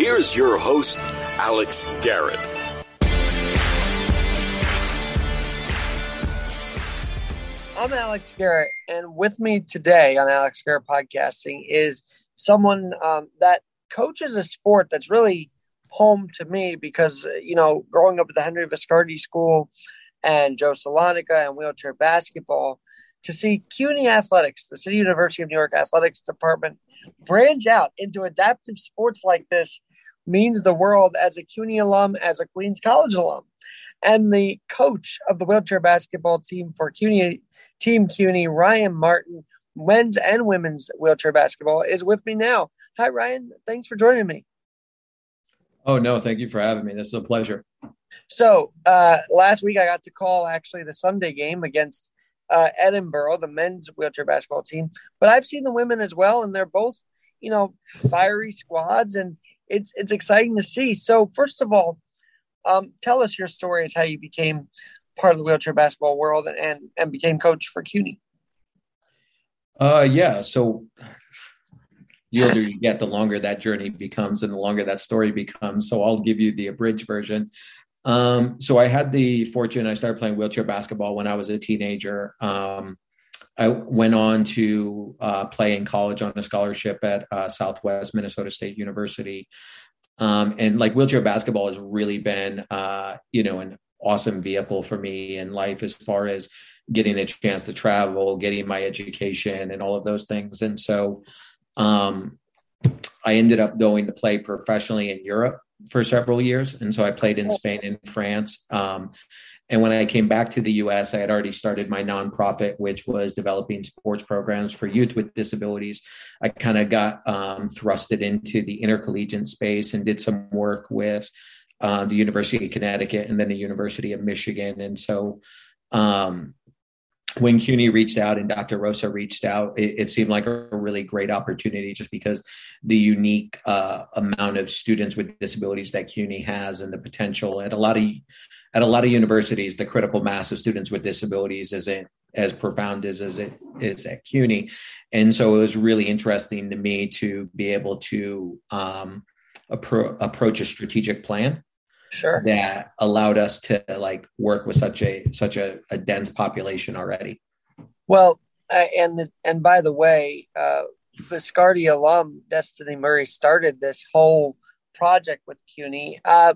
Here's your host, Alex Garrett. I'm Alex Garrett, and with me today on Alex Garrett Podcasting is someone um, that coaches a sport that's really home to me because, you know, growing up at the Henry Viscardi School and Joe Salonica and wheelchair basketball, to see CUNY Athletics, the City University of New York Athletics Department, branch out into adaptive sports like this means the world as a CUNY alum, as a Queens College alum. And the coach of the wheelchair basketball team for CUNY, Team CUNY, Ryan Martin, men's and women's wheelchair basketball, is with me now. Hi, Ryan. Thanks for joining me. Oh, no, thank you for having me. This is a pleasure. So, uh, last week I got to call actually the Sunday game against uh, Edinboro, the men's wheelchair basketball team, but I've seen the women as well, and they're both, you know, fiery squads, and it's it's exciting to see. So, first of all, um, tell us your story as how you became part of the wheelchair basketball world and and, became coach for CUNY. Uh, yeah. So the older you get, the longer that journey becomes, and the longer that story becomes. So I'll give you the abridged version. Um, so I had the fortune. I started playing wheelchair basketball when I was a teenager. Um, I went on to uh, play in college on a scholarship at uh, Southwest Minnesota State University. Um, and like wheelchair basketball has really been, uh, you know, an awesome vehicle for me in life as far as getting a chance to travel, getting my education, and all of those things. And so um, I ended up going to play professionally in Europe for several years. And so I played in Spain and France. Um, and when I came back to the US, I had already started my nonprofit, which was developing sports programs for youth with disabilities. I kind of got um, thrusted into the intercollegiate space and did some work with uh, the University of Connecticut and then the University of Michigan. And so um, when CUNY reached out and Dr. Rosa reached out, it, it, seemed like a really great opportunity just because the unique uh, amount of students with disabilities that CUNY has and the potential at a lot of at a lot of universities, the critical mass of students with disabilities isn't as profound as, as it is at CUNY. And so it was really interesting to me to be able to um, appro- approach a strategic plan sure that allowed us to like work with such a such a, a dense population already well uh, and the, and by the way uh Viscardi alum Destiny Murray started this whole project with CUNY. Uh,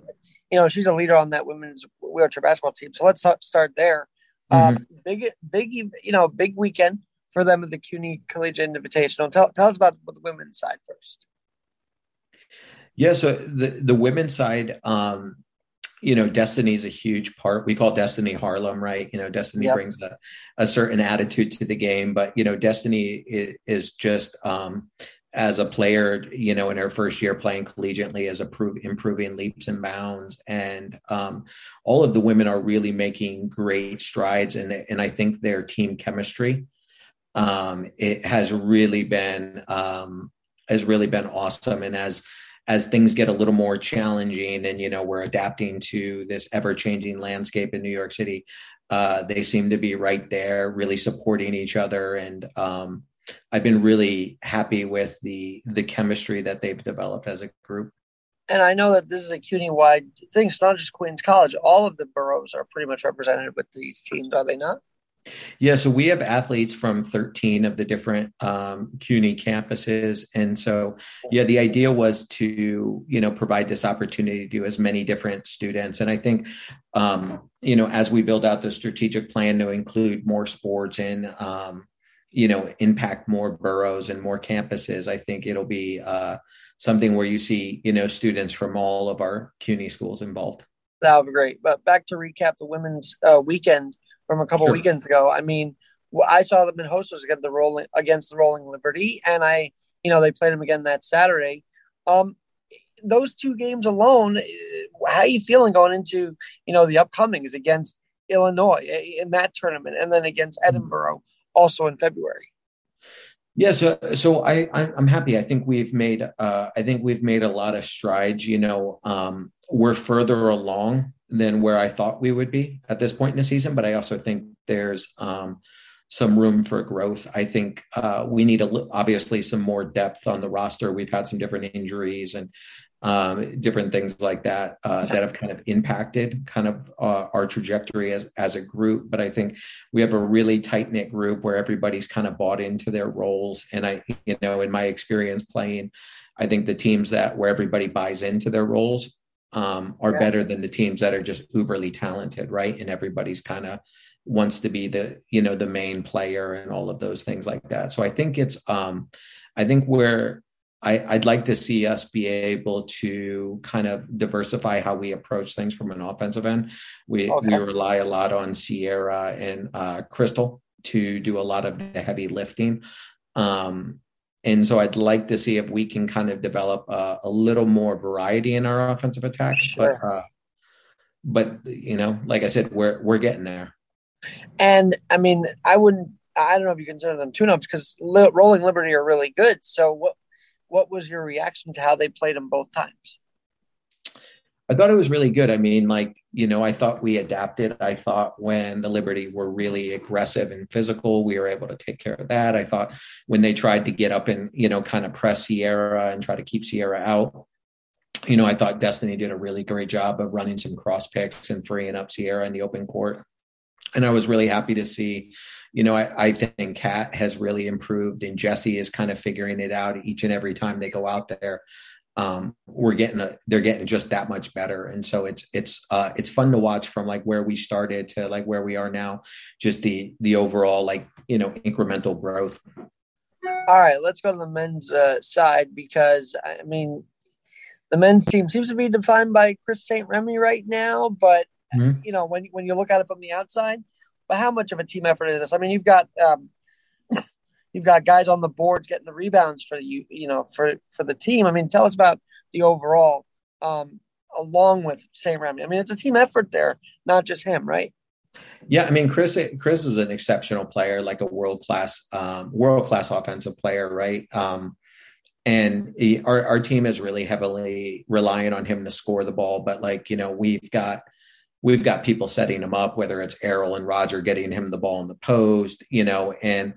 you know, she's a leader on that women's wheelchair basketball team. So let's start there. Um, mm-hmm. big, big, you know, big weekend for them at the CUNY Collegiate Invitational. Tell, tell us about the women's side first. Yeah, so the the women's side, um, you know, Destiny is a huge part. We call Destiny Harlem, right? You know, Destiny yep. brings a, a certain attitude to the game, but you know, Destiny is, is just um, as a player, you know, in her first year playing collegiately, as improve, improving leaps and bounds, and um, all of the women are really making great strides, and and I think their team chemistry, um, it has really been um, has really been awesome, and as as things get a little more challenging and you know we're adapting to this ever changing landscape in new york city uh, they seem to be right there really supporting each other. And um, i've been really happy with the the chemistry that they've developed as a group. And i know that this is a cuny wide thing. It's not just queens college. All of the boroughs are pretty much represented with these teams are they not? Yeah, so we have athletes from 13 of the different um, CUNY campuses, and so yeah, the idea was to you know provide this opportunity to as many different students, and I think um, you know as we build out the strategic plan to include more sports and um, you know impact more boroughs and more campuses, I think it'll be uh, something where you see you know students from all of our CUNY schools involved. That would be great. But back to recap the women's uh, weekend from a couple sure. weekends ago. I mean, I saw them in Hostos against the rolling against the Rolling Liberty, and I, you know, they played them again that Saturday. Um, those two games alone, how are you feeling going into you know the upcomings against Illinois in that tournament, and then against mm-hmm. Also in February? Yeah, so so I I'm happy. I think we've made uh, I think we've made a lot of strides. You know, um, we're further along than where I thought we would be at this point in the season. But I also think there's um, some room for growth. I think uh, we need a, obviously some more depth on the roster. We've had some different injuries, and um, different things like that uh, that have kind of impacted kind of uh, our trajectory as as a group. But I think we have a really tight knit group where everybody's kind of bought into their roles. And I, you know, in my experience playing, I think the teams that where everybody buys into their roles um, are yeah. better than the teams that are just uberly talented, right? And everybody's kind of wants to be the you know the main player and all of those things like that. So I think it's um, I think we're I, would like to see us be able to kind of diversify how we approach things from an offensive end. We okay. we rely a lot on Sierra and uh, Crystal to do a lot of the heavy lifting. Um, and so I'd like to see if we can kind of develop a, a little more variety in our offensive attack. Sure. But uh, but you know, like I said, we're we're getting there. And I mean, I wouldn't. I don't know if you consider them tune-ups because li- Rolling Liberty are really good. So what what was your reaction to how they played them both times? I thought it was really good. I mean, like, you know, I thought we adapted. I thought when the Liberty were really aggressive and physical, we were able to take care of that. I thought when they tried to get up and, you know, kind of press Sierra and try to keep Sierra out, you know, I thought Destiny did a really great job of running some cross picks and freeing up Sierra in the open court. And I was really happy to see, you know, I, I think Kat has really improved and Jesse is kind of figuring it out each and every time they go out there. Um, we're getting a, they're getting just that much better. And so it's it's uh it's fun to watch from like where we started to like where we are now just the the overall like you know incremental growth. All right let's go to the men's uh, side because i mean the men's team seems to be defined by chris st remy right now but mm-hmm. you know when, when you look at it from the outside but how much of a team effort is this i mean you've got um, you've got guys on the boards getting the rebounds for you, you know, for for the team. I mean, tell us about the overall, um, along with St. Remy. I mean, it's a team effort there, not just him, right? Yeah, I mean, Chris Chris is an exceptional player, like a world class um, world class offensive player, right? Um, and he, our our team is really heavily relying on him to score the ball, but like you know, we've got we've got people setting him up, whether it's Errol and Roger getting him the ball in the post, you know, and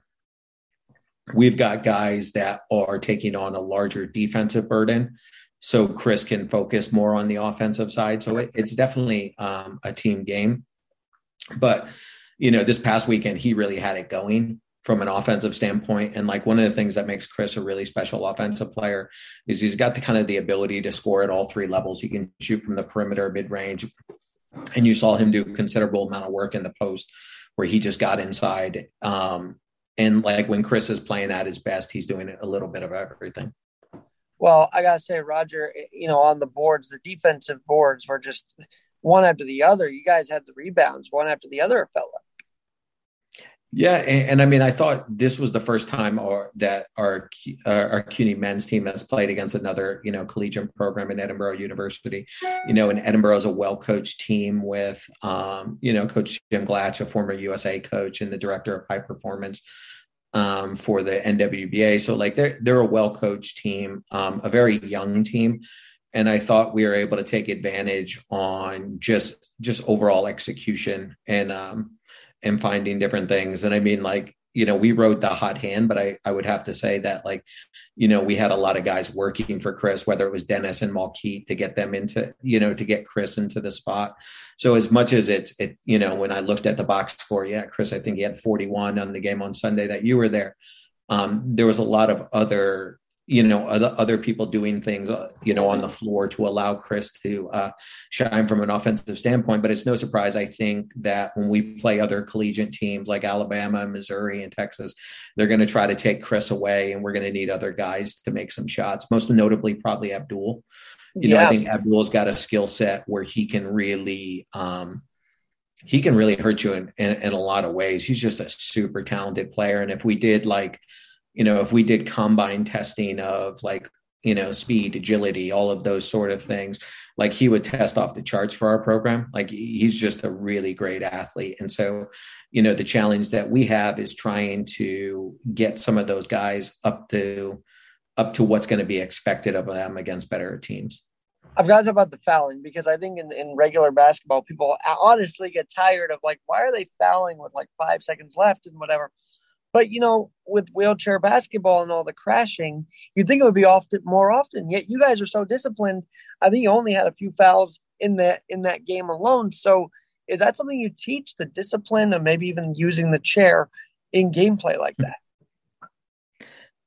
we've got guys that are taking on a larger defensive burden. So chris can focus more on the offensive side. So it, it's definitely um, a team game. But you know this past weekend he really had it going from an offensive standpoint. And like one of the things that makes chris a really special offensive player is he's got the kind of the ability to score at all three levels. He can shoot from the perimeter mid-range and you saw him do a considerable amount of work in the post where he just got inside um, and like when Chris is playing at his best, he's doing a little bit of everything. Well, I gotta say, Roger, you know, on the boards, the defensive boards were just one after the other. You guys had the rebounds one after the other. fella. Yeah, and, and I mean, I thought this was the first time or that our uh, our CUNY men's team has played against another, you know, collegiate program in Edinboro University. You know, and Edinboro is a well coached team with, um, you know, Coach Jim Glatch, a former USA coach and the director of high performance um, for the NWBA. So like they're they're a well coached team, um, a very young team, and I thought we were able to take advantage on just just overall execution and um, and finding different things. And I mean like you know, we wrote the hot hand, but I, I would have to say that like, you know, we had a lot of guys working for Chris, whether it was Dennis and Malkeet to get them into, you know, to get Chris into the spot. So as much as it's, it, you know, when I looked at the box score, yeah, Chris, I think he had 41 on the game on Sunday that you were there. Um, there was a lot of other you know other, other people doing things uh, you know on the floor to allow chris to uh, shine from an offensive standpoint. But it's no surprise i think that when we play other collegiate teams like alabama and missouri and texas they're going to try to take chris away and we're going to need other guys to make some shots most notably probably abdul. You yeah. know i think abdul's got a skill set where he can really um, he can really hurt you in, in, in a lot of ways. He's just a super talented player and if we did like you know, if we did combine testing of like, you know, speed, agility, all of those sort of things, like he would test off the charts for our program. Like he's just a really great athlete. And so, you know, the challenge that we have is trying to get some of those guys up to up to what's going to be expected of them against better teams. I've got to talk about the fouling because I think in, in regular basketball, people honestly get tired of like, why are they fouling with like five seconds left and whatever. But you know, with wheelchair basketball and all the crashing, you'd think it would be often more often. Yet you guys are so disciplined. I think you only had a few fouls in that in that game alone. So is that something you teach the discipline and maybe even using the chair in gameplay like that?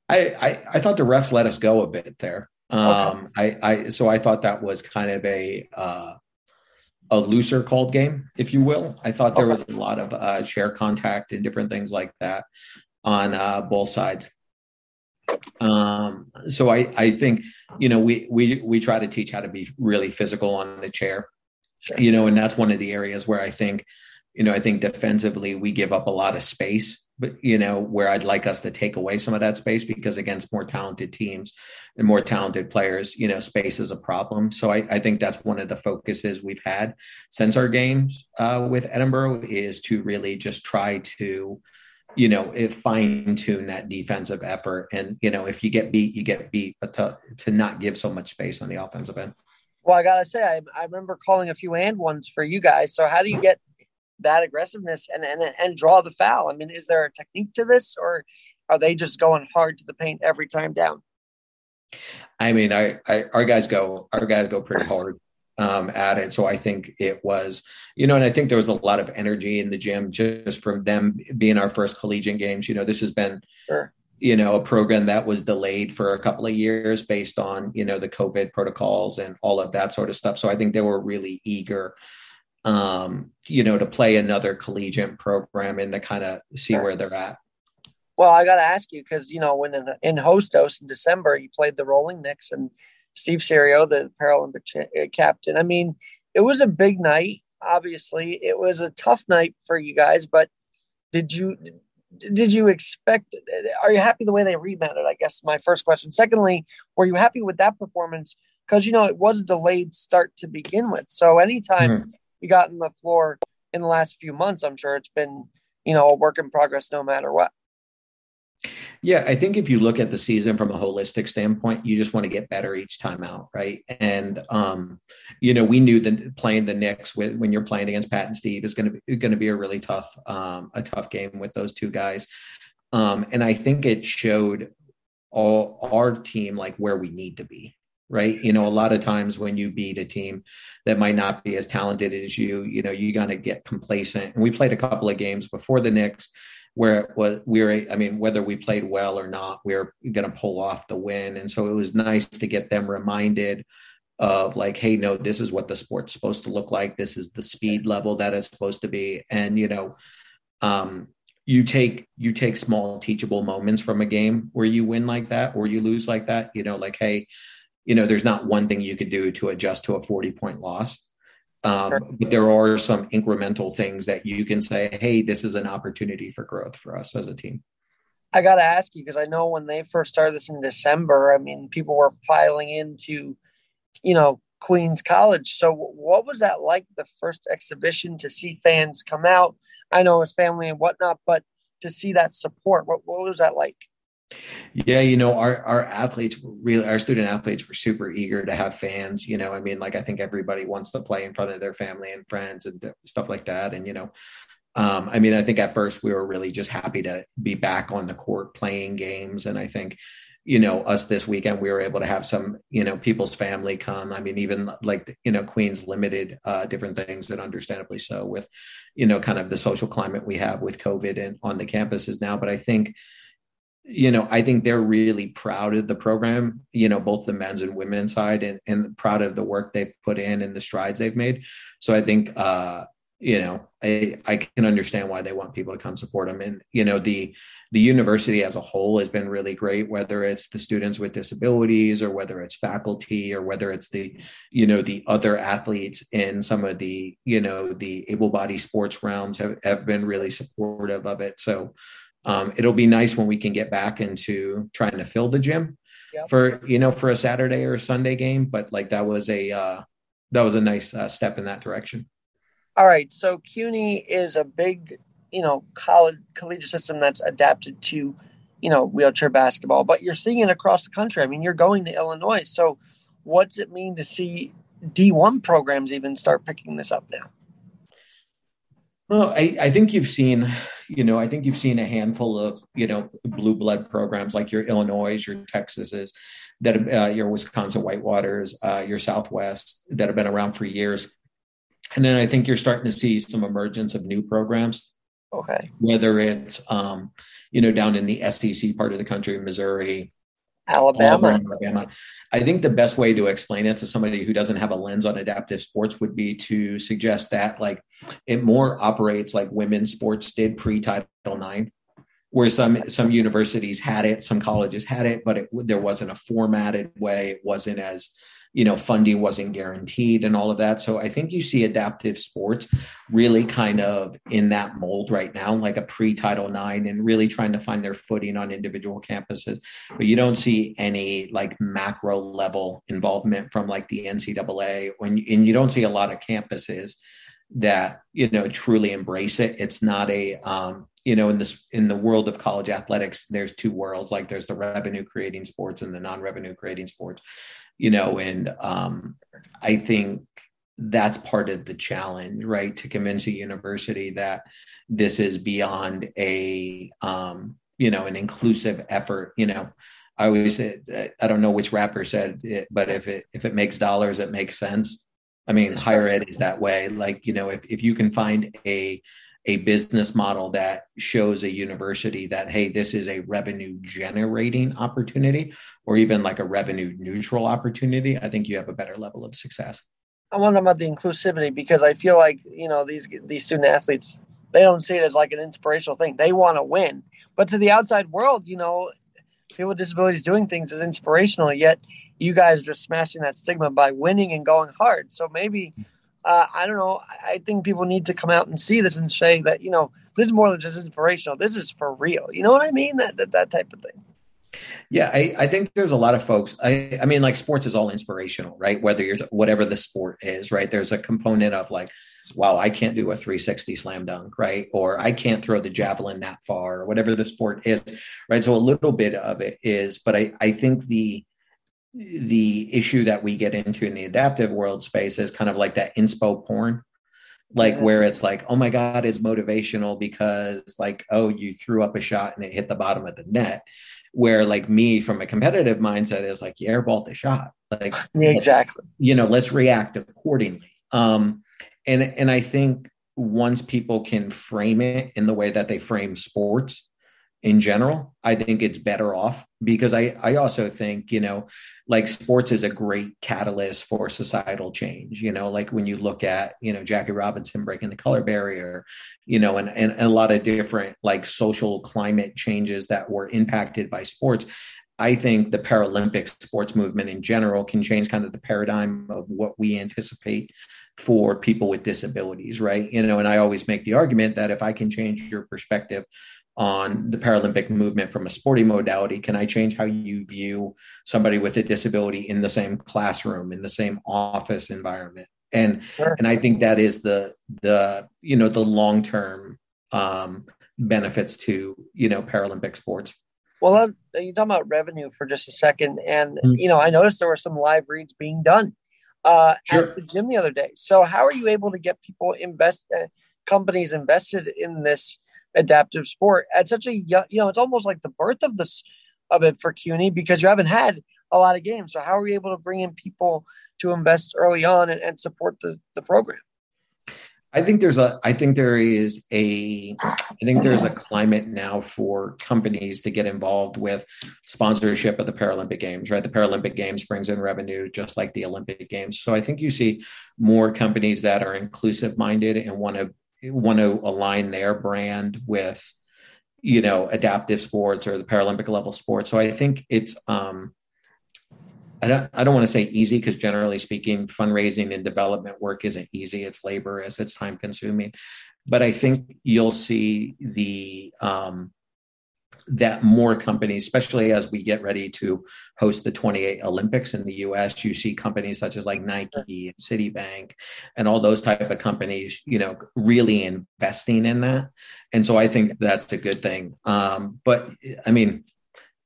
I, I, I thought the refs let us go a bit there. Um, okay. I, I so I thought that was kind of a uh, a looser called game, if you will. I thought there was a lot of uh, chair contact and different things like that on uh, both sides. Um, so I, I think you know we we we try to teach how to be really physical on the chair, sure. you know, and that's one of the areas where I think you know I think defensively we give up a lot of space you know where I'd like us to take away some of that space because against more talented teams and more talented players, you know, space is a problem. So I, I think that's one of the focuses we've had since our games uh, with Edinboro is to really just try to, you know, fine tune that defensive effort. And you know, if you get beat, you get beat, but to to not give so much space on the offensive end. Well, I gotta say, I, I remember calling a few and ones for you guys. So how do you get that aggressiveness and, and and draw the foul. I mean, is there a technique to this, or are they just going hard to the paint every time down? I mean, I, I our guys go our guys go pretty hard um, at it. So I think it was, you know, and I think there was a lot of energy in the gym just from them being our first collegiate games. You know, this has been, sure. you know, a program that was delayed for a couple of years based on, you know, the COVID protocols and all of that sort of stuff. So I think they were really eager um, you know, to play another collegiate program and to kind of see sure. where they're at. Well, I got to ask you because you know when in, in Hostos in December you played the Rolling Knicks and Steve Serio, the Paralympic uh, captain. I mean, it was a big night. Obviously, it was a tough night for you guys. But did you did you expect? Are you happy the way they rebounded? I guess my first question. Secondly, were you happy with that performance? Because you know it was a delayed start to begin with. So anytime mm-hmm you got in the floor in the last few months, I'm sure it's been, you know, a work in progress no matter what. Yeah, I think if you look at the season from a holistic standpoint, you just want to get better each time out, right? And um, you know, we knew that playing the Knicks with, when you're playing against Pat and Steve is going to be going to be a really tough um, a tough game with those two guys. Um, and I think it showed all our team like where we need to be, right? You know, a lot of times when you beat a team that might not be as talented as you, you know, you're going to get complacent. And we played a couple of games before the Knicks where it was we were I mean whether we played well or not we are going to pull off the win and so it was nice to get them reminded of like hey no this is what the sport's supposed to look like this is the speed level that it's supposed to be and you know um you take you take small teachable moments from a game where you win like that or you lose like that you know like hey you know, there's not one thing you could do to adjust to a 40 point loss. Um, sure. But there are some incremental things that you can say, hey, this is an opportunity for growth for us as a team. I got to ask you because I know when they first started this in December, I mean, people were filing into, you know, Queens College. So, what was that like the first exhibition to see fans come out? I know his family and whatnot, but to see that support, what, what was that like? Yeah, you know, our our athletes really our student athletes were super eager to have fans, you know. I mean, like I think everybody wants to play in front of their family and friends and stuff like that. And you know, um, I mean, I think at first we were really just happy to be back on the court playing games. And I think, you know, us this weekend we were able to have some, you know, people's family come. I mean, even like you know, Queens limited uh, different things, and understandably so with, you know, kind of the social climate we have with COVID and on the campuses now. But I think you know, I think they're really proud of the program, you know, both the men's and women's side and, and proud of the work they've put in and the strides they've made. So I think, uh, you know, I, I can understand why they want people to come support them. And, you know, the, the university as a whole has been really great, whether it's the students with disabilities or whether it's faculty or whether it's the, you know, the other athletes in some of the, you know, the able bodied sports realms have, have been really supportive of it. So, um, it'll be nice when we can get back into trying to fill the gym yep. for you know for a Saturday or a Sunday game. But like that was a uh, that was a nice uh, step in that direction. All right, so CUNY is a big you know college collegiate system that's adapted to you know wheelchair basketball, but you're seeing it across the country. I mean, you're going to Illinois, so what's it mean to see D1 programs even start picking this up now? Well, I, I think you've seen, you know, I think you've seen a handful of, you know, blue blood programs like your Illinois, your Texases, that uh, your Wisconsin Whitewaters, uh, your Southwest that have been around for years. And then I think you're starting to see some emergence of new programs. Okay. Whether it's, um, you know, down in the SEC part of the country, Missouri, Alabama. Alabama. I think the best way to explain it to somebody who doesn't have a lens on adaptive sports would be to suggest that like it more operates like women's sports did pre Title IX, where some some universities had it, some colleges had it, but it, there wasn't a formatted way. It wasn't as you know funding wasn't guaranteed and all of that. So i think you see adaptive sports really kind of in that mold right now like a pre-title ix and really trying to find their footing on individual campuses. But you don't see any like macro level involvement from like the ncaa when and you don't see a lot of campuses that you know truly embrace it. It's not a um you know in this in the world of college athletics there's two worlds. Like there's the revenue creating sports and the non-revenue creating sports you know, and um, I think that's part of the challenge, right? To convince a university that this is beyond a, um, you know, an inclusive effort. You know, I always say, I don't know which rapper said it, but if it if it makes dollars, it makes sense. I mean, higher ed is that way. Like, you know, if if you can find a a business model that shows a university that hey this is a revenue generating opportunity or even like a revenue neutral opportunity i think you have a better level of success. I wonder about the inclusivity because i feel like you know these these student athletes they don't see it as like an inspirational thing. They want to win. But to the outside world you know people with disabilities doing things is inspirational yet you guys are just smashing that stigma by winning and going hard. So maybe uh, I don't know. I think people need to come out and see this and say that you know this is more than just inspirational. This is for real. You know what I mean? That that, that type of thing. Yeah, I, I think there's a lot of folks. I, I mean, like sports is all inspirational, right? Whether you're whatever the sport is, right? There's a component of like, wow, I can't do a 360 slam dunk, right? Or I can't throw the javelin that far, or whatever the sport is, right? So a little bit of it is, but I I think the the issue that we get into in the adaptive world space is kind of like that inspo porn. Like yeah. where it's like oh my god it's motivational because like oh you threw up a shot and it hit the bottom of the net. Where like me from a competitive mindset is like you airballed the shot. Like exactly. you know let's react accordingly. Um and and i think once people can frame it in the way that they frame sports in general, I think it's better off because I, I also think, you know, like sports is a great catalyst for societal change. You know, like when you look at, you know, Jackie Robinson breaking the color barrier, you know, and, and, a lot of different like social climate changes that were impacted by sports. I think the Paralympic sports movement in general can change kind of the paradigm of what we anticipate for people with disabilities, right? You know, and I always make the argument that if I can change your perspective on the Paralympic movement from a sporting modality? Can I change how you view somebody with a disability in the same classroom, in the same office environment? And sure. and I think that is the the you know the long term um, benefits to you know Paralympic sports. Well, you talking about revenue for just a second, and mm-hmm. you know I noticed there were some live reads being done uh, sure. at the gym the other day. So how are you able to get people invest uh, companies invested in this? Adaptive sport at such a young, you know, it's almost like the birth of this of it for CUNY because you haven't had a lot of games. So how are you able to bring in people to invest early on and, and support the, the program? I think there's a I think there is a I think there's a climate now for companies to get involved with sponsorship of the Paralympic Games, right? The Paralympic Games brings in revenue just like the Olympic Games. So I think you see more companies that are inclusive minded and want to want to align their brand with you know adaptive sports or the paralympic level sports. So i think it's um i don't i don't want to say easy because generally speaking fundraising and development work isn't easy. It's laborious. It's time consuming. But i think you'll see the um that more companies, especially as we get ready to host the 28 Olympics in the US, you see companies such as like Nike and Citibank and all those type of companies, you know, really investing in that. And so I think that's a good thing. Um, but I mean,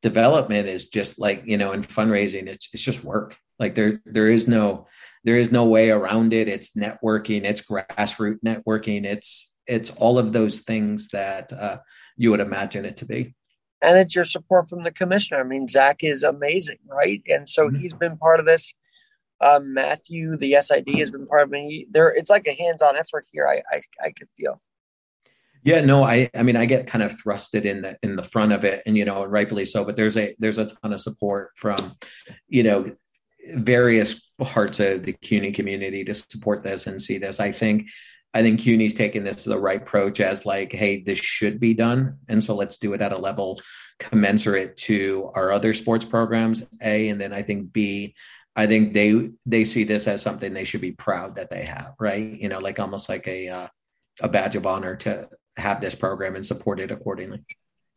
development is just like, you know, in fundraising, it's it's just work. Like there there is no there is no way around it. It's networking, it's grassroots networking, it's it's all of those things that uh, you would imagine it to be and it's your support from the commissioner. I mean, Zach is amazing, right? And so mm-hmm. he's been part of this. Um, Matthew, the SID, has been part of me. There, it's like a hands-on effort here. I, I, I could feel. Yeah, no, I, I mean, I get kind of thrusted in the in the front of it, and you know, rightfully so. But there's a there's a ton of support from, you know, various parts of the CUNY community to support this and see this. I think I think CUNY's taking this to the right approach as like, hey, this should be done. And so let's do it at a level commensurate to our other sports programs, A. And then I think B, I think they they see this as something they should be proud that they have, right? You know, like almost like a uh, a badge of honor to have this program and support it accordingly.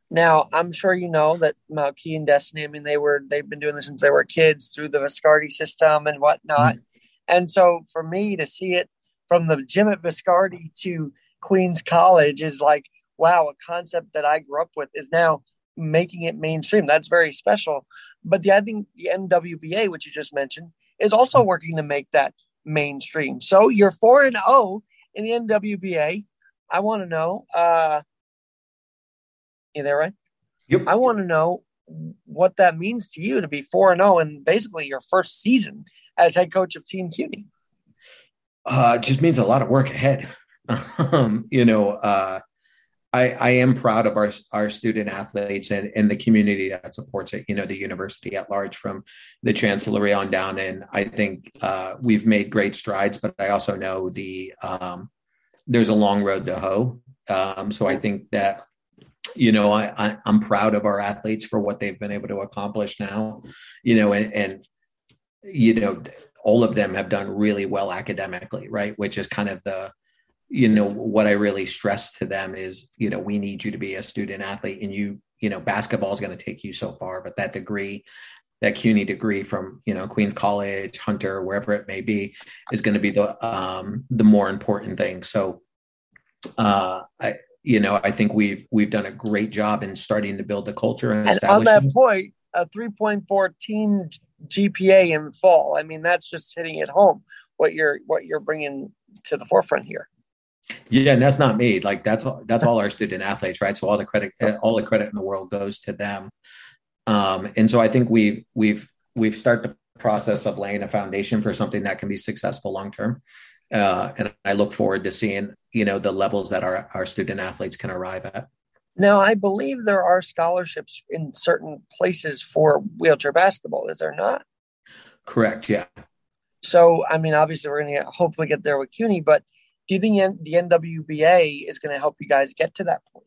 Now, I'm sure you know that Malkeet and Destiny. I mean, they were they've been doing this since they were kids through the Viscardi system and whatnot. Mm-hmm. And so, for me to see it from the gym at Viscardi to Queens College is like, wow, a concept that I grew up with is now making it mainstream. That's very special. But the, I think the NWBA, which you just mentioned, is also working to make that mainstream. So you're 4 and 0 in the NWBA. I want to know, uh, you there, right? Yep. I want to know what that means to you to be 4 and 0 in basically your first season as head coach of Team CUNY uh, just means a lot of work ahead. um, you know, uh, I, I am proud of our our student athletes and, and the community that supports it. You know, the university at large, from the chancellery on down, and I think uh, we've made great strides. But I also know the um, there's a long road to hoe. Um, so I think that you know I, I am proud of our athletes for what they've been able to accomplish now. You know, and, and you know all of them have done really well academically, right? Which is kind of the, you know, what I really stress to them is, you know, we need you to be a student athlete and you, you know, basketball is going to take you so far, but that degree, that CUNY degree from, you know, Queens College, Hunter, wherever it may be, is going to be the, um, the more important thing. So, uh, I, you know, I think we've, we've done a great job in starting to build the culture. And, and on that point, a 3.4 team GPA in fall. I mean, that's just hitting it home what you're what you're bringing to the forefront here. Yeah, and that's not me. Like that's that's all our student athletes, right? So all the credit all the credit in the world goes to them. Um, and so I think we've we've we've started the process of laying a foundation for something that can be successful long term. Uh, and I look forward to seeing you know the levels that our our student athletes can arrive at. Now, I believe there are scholarships in certain places for wheelchair basketball. Is there not? Correct. Yeah. So, I mean, obviously, we're going to hopefully get there with CUNY, but do you think the NWBA is going to help you guys get to that point?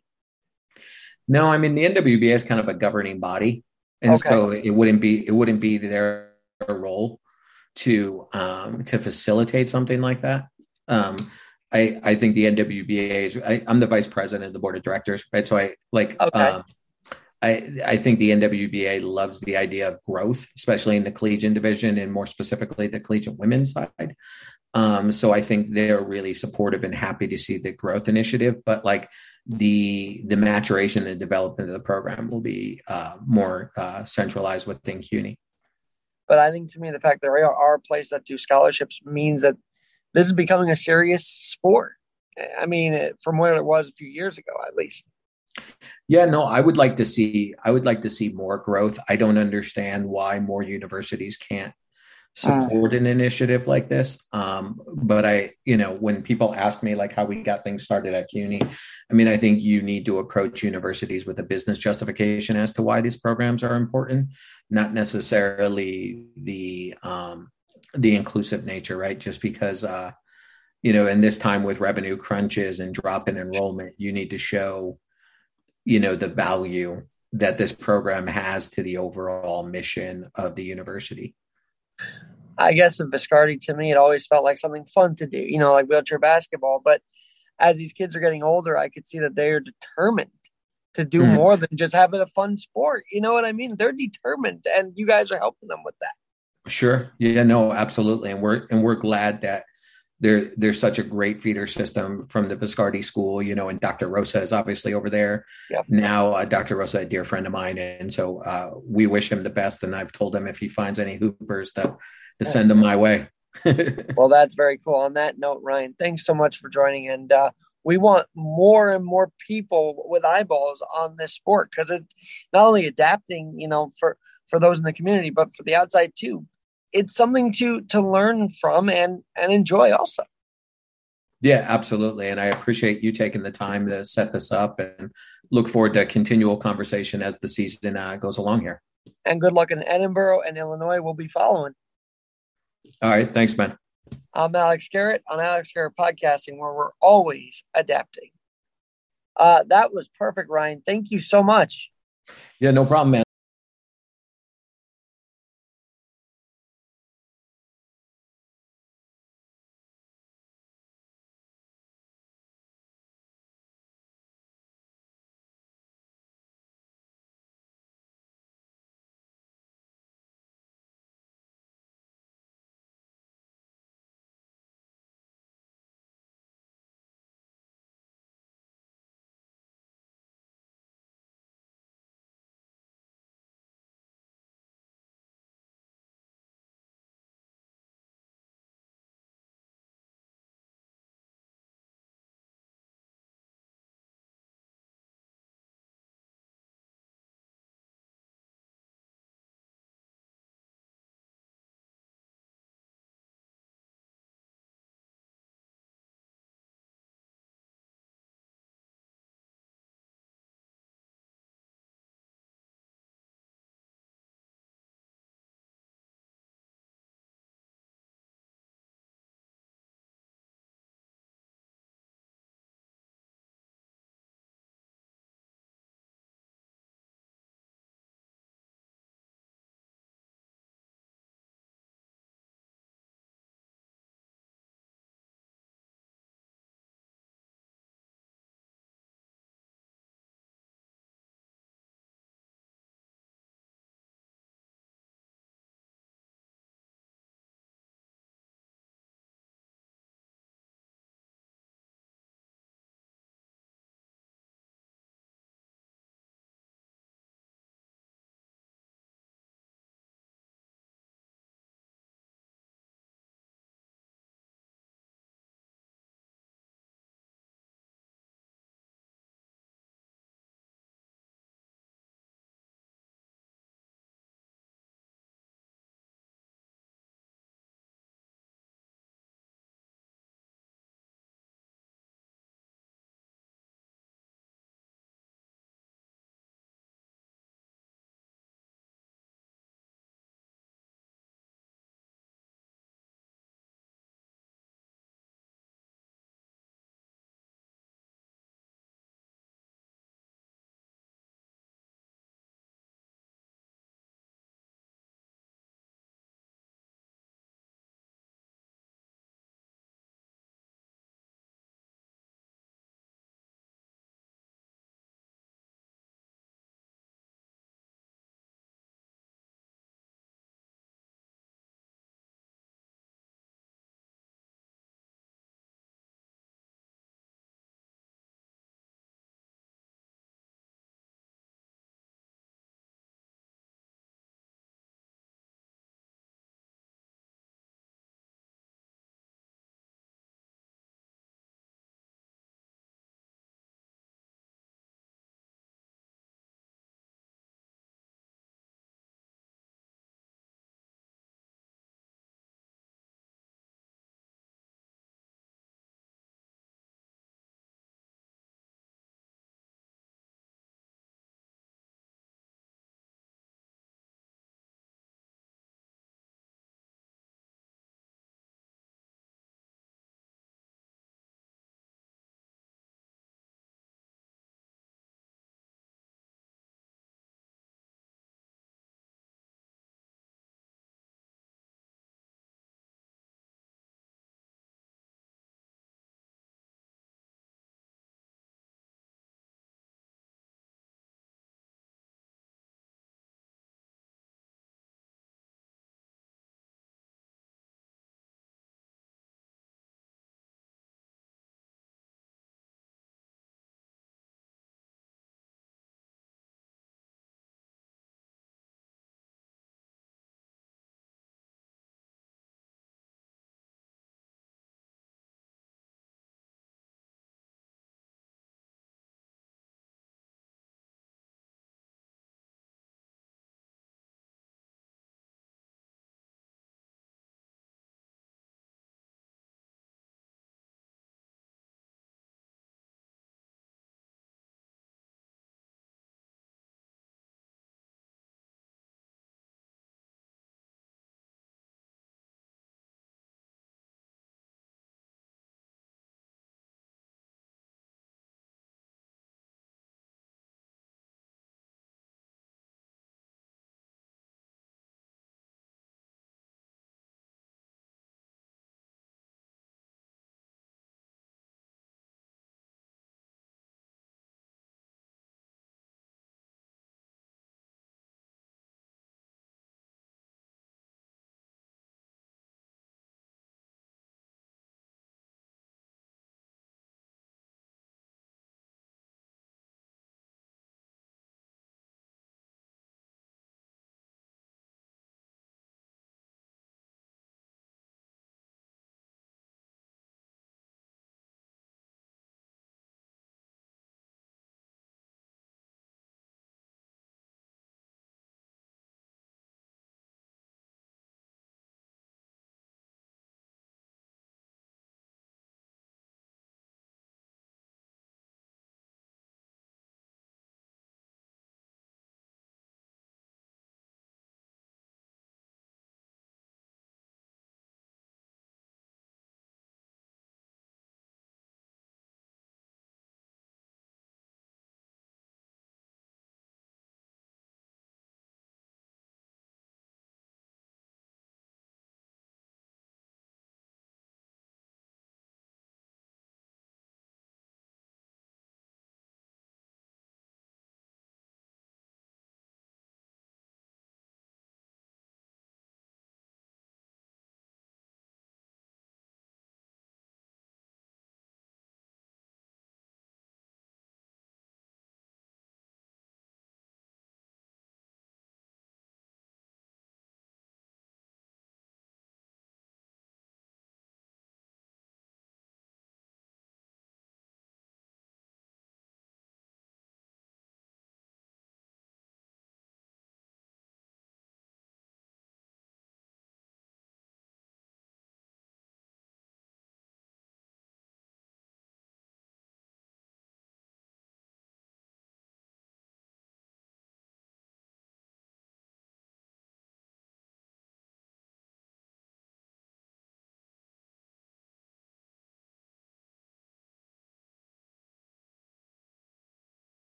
No, I mean the NWBA is kind of a governing body, and okay. so it wouldn't be it wouldn't be their role to um, to facilitate something like that. Um, I, I think the NWBA is, I, am the vice president of the board of directors, right? So I like, okay. um, I, I think the NWBA loves the idea of growth, especially in the collegiate division and more specifically the collegiate women's side. Um, so I think they're really supportive and happy to see the growth initiative, but like the the maturation and development of the program will be uh, more uh, centralized within CUNY. But I think to me, the fact that there are places that do scholarships means that this is becoming a serious sport. I mean, from where it was a few years ago, at least. Yeah, no, I would like to see. I would like to see more growth. I don't understand why more universities can't support uh, an initiative like this. Um, but I, you know, when people ask me like how we got things started at CUNY, I mean, I think you need to approach universities with a business justification as to why these programs are important, not necessarily the um, the inclusive nature, right? Just because, uh, you know, in this time with revenue crunches and drop in enrollment, you need to show, you know, the value that this program has to the overall mission of the university. I guess in Viscardi, to me, it always felt like something fun to do, you know, like wheelchair basketball. But as these kids are getting older, I could see that they are determined to do mm. more than just having a fun sport. You know what I mean? They're determined, and you guys are helping them with that. Sure. Yeah, no, absolutely. And we're and we're glad that there there's such a great feeder system from the Viscardi school, you know, and Dr. Rosa is obviously over there. Yep. Now uh, Dr. Rosa, a dear friend of mine. And so uh, we wish him the best. And I've told him if he finds any hoopers to, to send them my way. well, that's very cool. On that note, Ryan, thanks so much for joining and uh, we want more and more people with eyeballs on this sport because it's not only adapting, you know, for for those in the community, but for the outside too. It's something to to learn from and and enjoy also. Yeah, absolutely. And I appreciate you taking the time to set this up and look forward to continual conversation as the season uh, goes along here. And good luck in Edinboro and Illinois. We'll be following. All right. Thanks, man. I'm Alex Garrett on Alex Garrett Podcasting, where we're always adapting. Uh, that was perfect, Ryan. Thank you so much. Yeah, no problem, man.